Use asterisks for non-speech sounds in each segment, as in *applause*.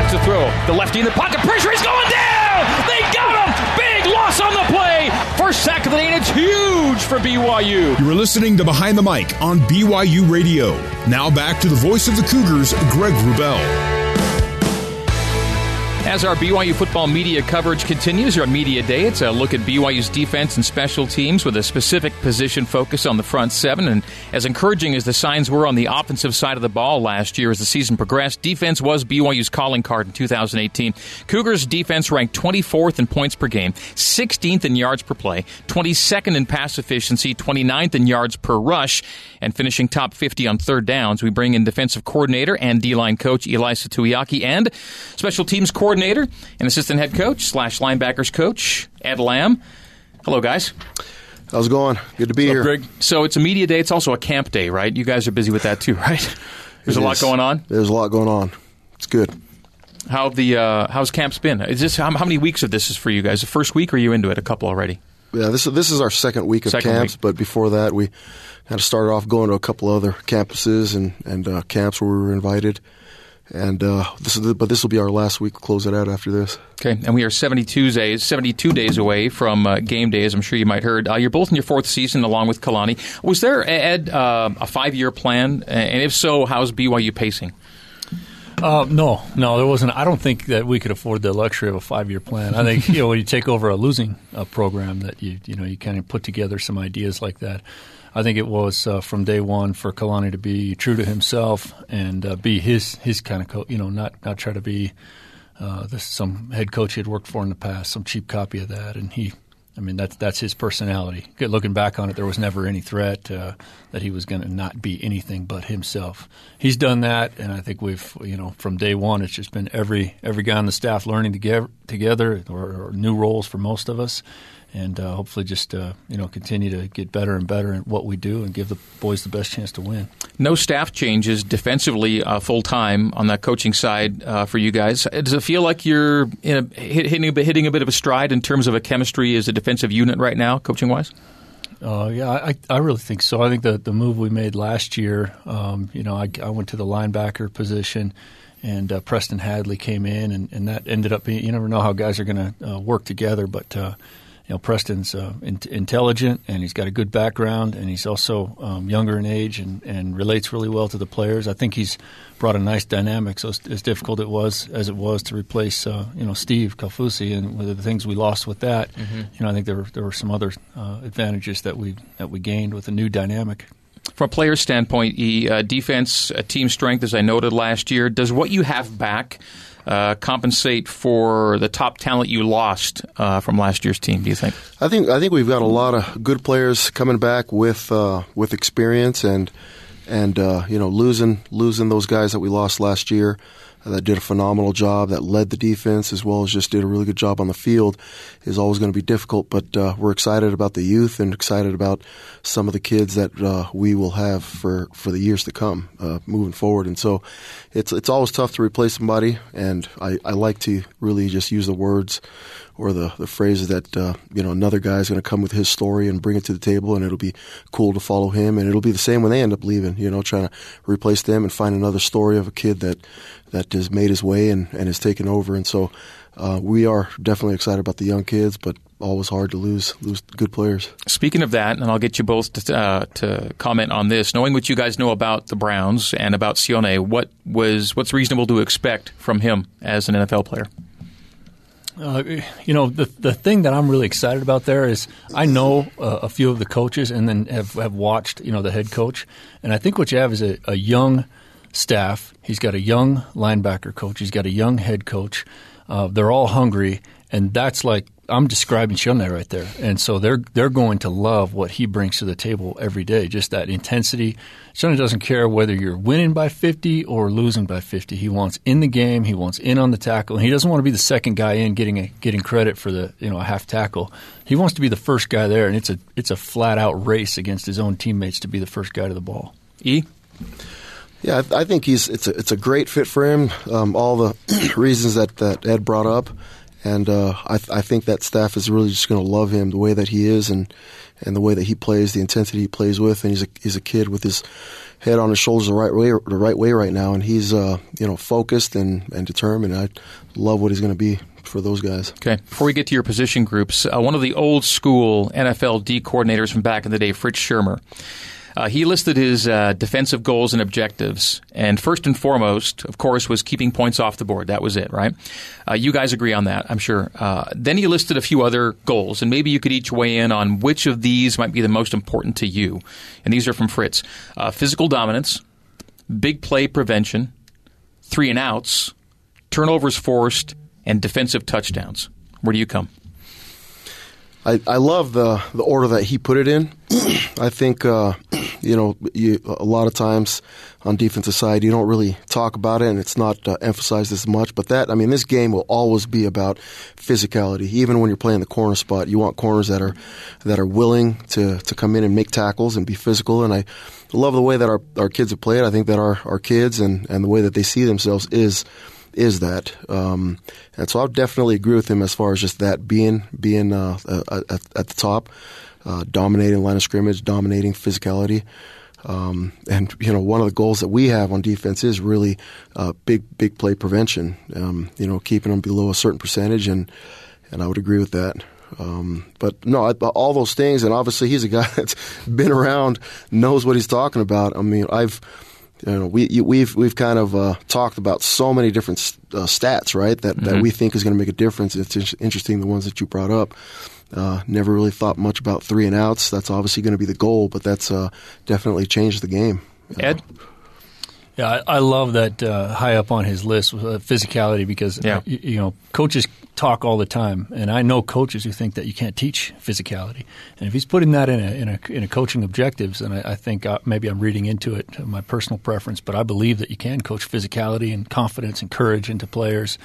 Sets to throw. The lefty in the pocket. Pressure. He's going down. They got him. Big loss on the play. First sack of the day, and it's huge for BYU. You are listening to Behind the Mic on BYU Radio. Now back to the voice of the Cougars, Greg Wrubell. As our BYU football media coverage continues on Media Day, it's a look at BYU's defense and special teams with a specific position focus on the front seven. And as encouraging as the signs were on the offensive side of the ball last year as the season progressed, defense was BYU's calling card in 2018. Cougars defense ranked 24th in points per game, 16th in yards per play, 22nd in pass efficiency, 29th in yards per rush, and finishing top 50 on third downs. We bring in defensive coordinator and D-line coach Ilaisa Tuiaki and special teams coordinator coordinator and assistant head coach slash linebackers coach, Ed Lamb. Hello, guys. How's it going? Good to be here. Greg. So it's a media day. It's also a camp day, right? You guys are busy with that too, *laughs* right? There's it a lot going on. There's a lot going on. It's good. How the uh, how's camps been? Is this how, how, many weeks of this is for you guys? The first week, or are you into it? A couple already? Yeah, this is this is our second week of second camps. Week. But before that, we kind of started off going to a couple other campuses and and uh, camps where we were invited and uh, this is the, but this will be our last week. Close it out after this. Okay, and we are 72 days 72 days away from uh, game day, as I'm sure you might heard. Uh, you're both in your fourth season, along with Kalani. Was there Ed uh, a five year plan, and if so, how's BYU pacing? Uh, no, no, there wasn't. I don't think that we could afford the luxury of a five-year plan. I think you know when you take over a losing uh, program, that you you know you kind of put together some ideas like that. I think it was uh, from day one for Kalani to be true to himself and uh, be his his kind of coach. You know, not not try to be uh, this, some head coach he had worked for in the past, some cheap copy of that. And he, I mean, that's that's his personality. Looking back on it, there was never any threat uh, that he was going to not be anything but himself. He's done that, and I think we've you know from day one, it's just been every every guy on the staff learning together together or, or new roles for most of us and uh, hopefully just uh, you know continue to get better and better in what we do and give the boys the best chance to win. No staff changes defensively uh, full time on that coaching side uh, for you guys. Does it feel like you're a, hitting a bit, hitting a bit of a stride in terms of a chemistry as a defensive unit right now, coaching wise? Uh, yeah, I, I really think so. I think the the move we made last year, um, you know, I, I went to the linebacker position and uh, Preston Hadley came in, and, and that ended up being. You never know how guys are going to uh, work together, but uh, you know, Preston's uh, in- intelligent and he's got a good background and he's also um, younger in age and, and relates really well to the players. I think he's brought a nice dynamic. So as, as difficult it was as it was to replace, uh, you know, Steve Kaufusi and with the things we lost with that, mm-hmm. you know, I think there were, there were some other uh, advantages that we that we gained with a new dynamic. From a player standpoint, e, uh, defense, uh, team strength, as I noted last year, does what you have back uh, compensate for the top talent you lost uh, from last year's team? Do you think? I think I think we've got a lot of good players coming back with uh, with experience and and uh, you know losing losing those guys that we lost last year that did a phenomenal job, that led the defense as well as just did a really good job on the field, is always going to be difficult. But uh, we're excited about the youth and excited about some of the kids that uh, we will have for, for the years to come uh, moving forward. And so it's it's always tough to replace somebody, and I, I like to really just use the words or the, the phrases that uh, you know another guy is going to come with his story and bring it to the table, and it'll be cool to follow him, and it'll be the same when they end up leaving. You know, trying to replace them and find another story of a kid that that has made his way and, and has taken over, and so uh, we are definitely excited about the young kids, but always hard to lose lose good players. Speaking of that, and I'll get you both to, uh, to comment on this. Knowing what you guys know about the Browns and about Sione, what was what's reasonable to expect from him as an NFL player? Uh, you know, the the thing that I'm really excited about there is I know uh, a few of the coaches and then have, have watched, you know, the head coach. And I think what you have is a, a young staff. He's got a young linebacker coach. He's got a young head coach. Uh, they're all hungry. And that's like I'm describing Sione right there, and so they're they're going to love what he brings to the table every day. Just that intensity. Sione doesn't care whether you're winning by 50 or losing by 50. He wants in the game. He wants in on the tackle, and he doesn't want to be the second guy in getting a, getting credit for the you know a half tackle. He wants to be the first guy there, and it's a it's a flat out race against his own teammates to be the first guy to the ball. E. Yeah, I, I think he's it's a it's a great fit for him. Um, all the *clears throat* reasons that, that Ed brought up and uh, I, th- I, think that staff is really just going to love him the way that he is and and the way that he plays, the intensity he plays with, and he's a he's a kid with his head on his shoulders the right way, the right way right now, and he's uh, you know focused and, and determined. I love what he's going to be for those guys. Okay. Before we get to your position groups, uh, one of the old school NFL D coordinators from back in the day, Fritz Shurmur. Uh, he listed his uh, defensive goals and objectives, and first and foremost, of course, was keeping points off the board. That was it, right? Uh, you guys agree on that, I'm sure. Uh, then he listed a few other goals, and maybe you could each weigh in on which of these might be the most important to you. And these are from Fritz: uh, physical dominance, big play prevention, three and outs, turnovers forced, and defensive touchdowns. Where do you come? I, I love the the order that he put it in. *clears throat* I think uh, you know you, a lot of times on defensive side you don't really talk about it and it's not uh, emphasized as much. But that I mean this game will always be about physicality. Even when you're playing the corner spot, you want corners that are that are willing to to come in and make tackles and be physical. And I love the way that our our kids have played. I think that our our kids and and the way that they see themselves is is that. Um, and so I would definitely agree with him as far as just that being being uh, at, at, the top, uh, dominating line of scrimmage, dominating physicality. Um, and you know, one of the goals that we have on defense is really uh, big, big play prevention. Um, you know, keeping them below a certain percentage, and and I would agree with that. Um, but no, I, all those things, and obviously he's a guy *laughs* that's been around, knows what he's talking about. I mean, I've you know, we we've we've kind of uh, talked about so many different uh, stats, right? That mm-hmm. that we think is going to make a difference. It's interesting the ones that you brought up. Uh, never really thought much about three and outs. That's obviously going to be the goal, but that's uh, definitely changed the game. Ed. Yeah, I, I love that uh, high up on his list uh, physicality because yeah. you, you, know coaches talk all the time, and I know coaches who think that you can't teach physicality. And if he's putting that in a in a, in a coaching objectives, then I, I think uh, maybe I'm reading into it uh, my personal preference, but I believe that you can coach physicality and confidence and courage into players,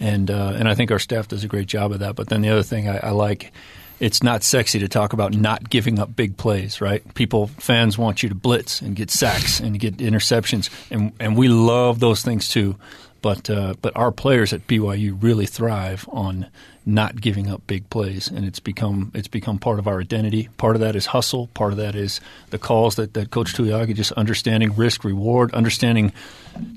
and uh, and I think our staff does a great job of that. But then the other thing I, I like it's not sexy to talk about not giving up big plays, right? People, fans want you to blitz and get sacks and get interceptions, and and we love those things too. But uh, but our players at BYU really thrive on not giving up big plays, and it's become it's become part of our identity. Part of that is hustle. Part of that is the calls that, that Coach Tuiaki just understanding risk reward, understanding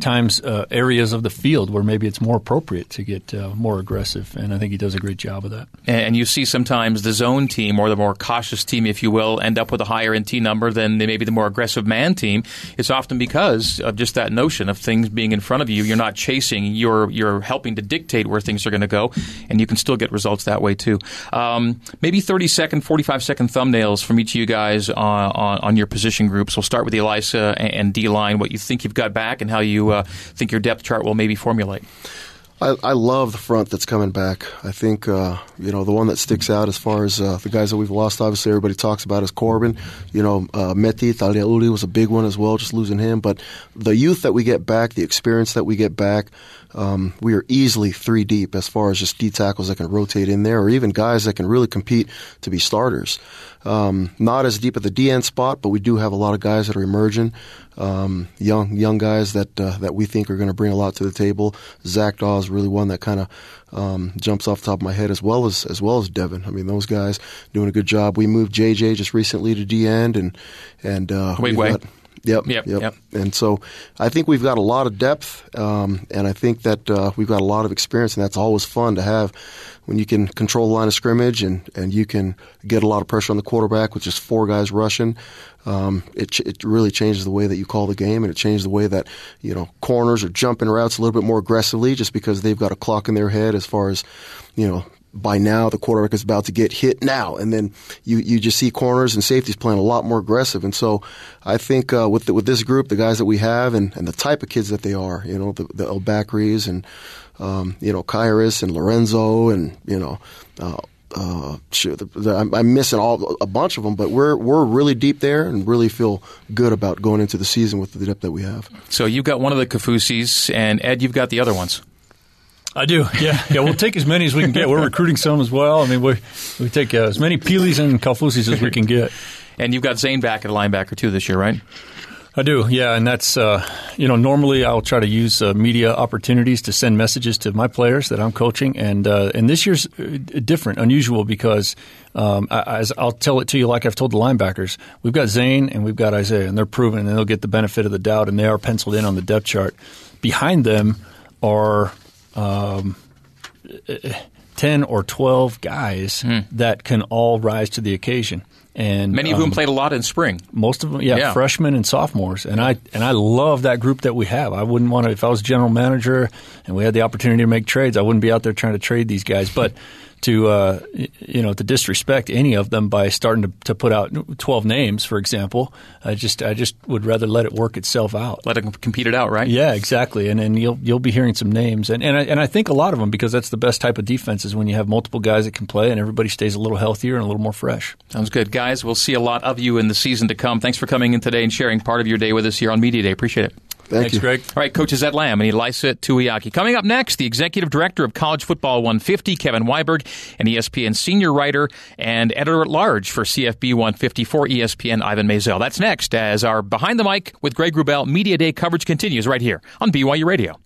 times uh, areas of the field where maybe it's more appropriate to get uh, more aggressive, and I think he does a great job of that. And you see sometimes the zone team or the more cautious team, if you will, end up with a higher NT number than maybe the more aggressive man team. It's often because of just that notion of things being in front of you. You're not chasing; you're you're helping to dictate where things are going to go, and you can still get results that way too. Um, maybe 30 second, 45 second thumbnails from each of you guys on, on, on your position groups. We'll start with Ilaisa and, and D line. What you think you've got back, and how you uh, think your depth chart will maybe formulate. I, I, love the front that's coming back. I think uh, you know the one that sticks out as far as uh, the guys that we've lost. Obviously, everybody talks about is Corbin. You know, uh, Meti Taliauli was a big one as well, just losing him. But the youth that we get back, the experience that we get back, um, we are easily three deep as far as just D tackles that can rotate in there, or even guys that can really compete to be starters. Um, not as deep at the DN spot, but we do have a lot of guys that are emerging, um, young young guys that uh, that we think are going to bring a lot to the table. Zac Dawe is really one that kind of um, jumps off the top of my head, as well as as well as Devin. I mean, those guys doing a good job. We moved JJ just recently to D end, and and uh, wait, wait. Got, Yep, yep, yep, And so I think we've got a lot of depth, um, and I think that uh, we've got a lot of experience, and that's always fun to have when you can control the line of scrimmage and, and you can get a lot of pressure on the quarterback with just four guys rushing. Um, it, it really changes the way that you call the game, and it changes the way that you know corners are jumping routes a little bit more aggressively, just because they've got a clock in their head as far as you know by now the quarterback is about to get hit now, and then you, you just see corners and safeties playing a lot more aggressive. And so I think uh, with the, with this group, the guys that we have, and, and the type of kids that they are, you know, the, the Bakris and um, you know Khyiris and Lorenzo, and you know. Uh, uh, the, the, I'm, I'm, missing all a bunch of them, but we're we're really deep there and really feel good about going into the season with the depth that we have. So you've got one of the Kaufusis, and Ed, you've got the other ones. I do. *laughs* Yeah, yeah. We'll take as many as we can get. We're recruiting some as well. I mean, we we take uh, as many Peelys and Kaufusis as we can get. *laughs* And you've got Zane back at linebacker too this year, right? I do, yeah, and that's uh, you know normally I'll try to use uh, media opportunities to send messages to my players that I'm coaching, and uh, and this year's uh, different, unusual because um, as I'll tell it to you like I've told the linebackers, we've got Zane and we've got Isaiah, and they're proven, and they'll get the benefit of the doubt, and they are penciled in on the depth chart. Behind them are. Um, 10 or 12 guys hmm. that can all rise to the occasion and many of um, whom played a lot in spring. Most of them, yeah, yeah, freshmen and sophomores, and I and I love that group that we have. I wouldn't want to if I was general manager and we had the opportunity to make trades. I wouldn't be out there trying to trade these guys, but to uh, you know to disrespect any of them by starting to, to put out twelve names, for example. I just I just would rather let it work itself out. Let it compete it out, right? Yeah, exactly. And then you'll you'll be hearing some names, and and I, and I think a lot of them because that's the best type of defense is when you have multiple guys that can play and everybody stays a little healthier and a little more fresh. Sounds good, guys. We'll see a lot of you in the season to come. Thanks for coming in today and sharing part of your day with us here on Media Day. Appreciate it. Thank Thanks, you. Greg. All right, coaches Ed Lamb and Ilaisa Tuiaki. Coming up next, the executive director of College Football 150, Kevin Weiberg, and ESPN senior writer and editor at large for CFB 154 ESPN, Ivan Maisel. That's next as our Behind the Mic with Greg Wrubell Media Day coverage continues right here on BYU Radio.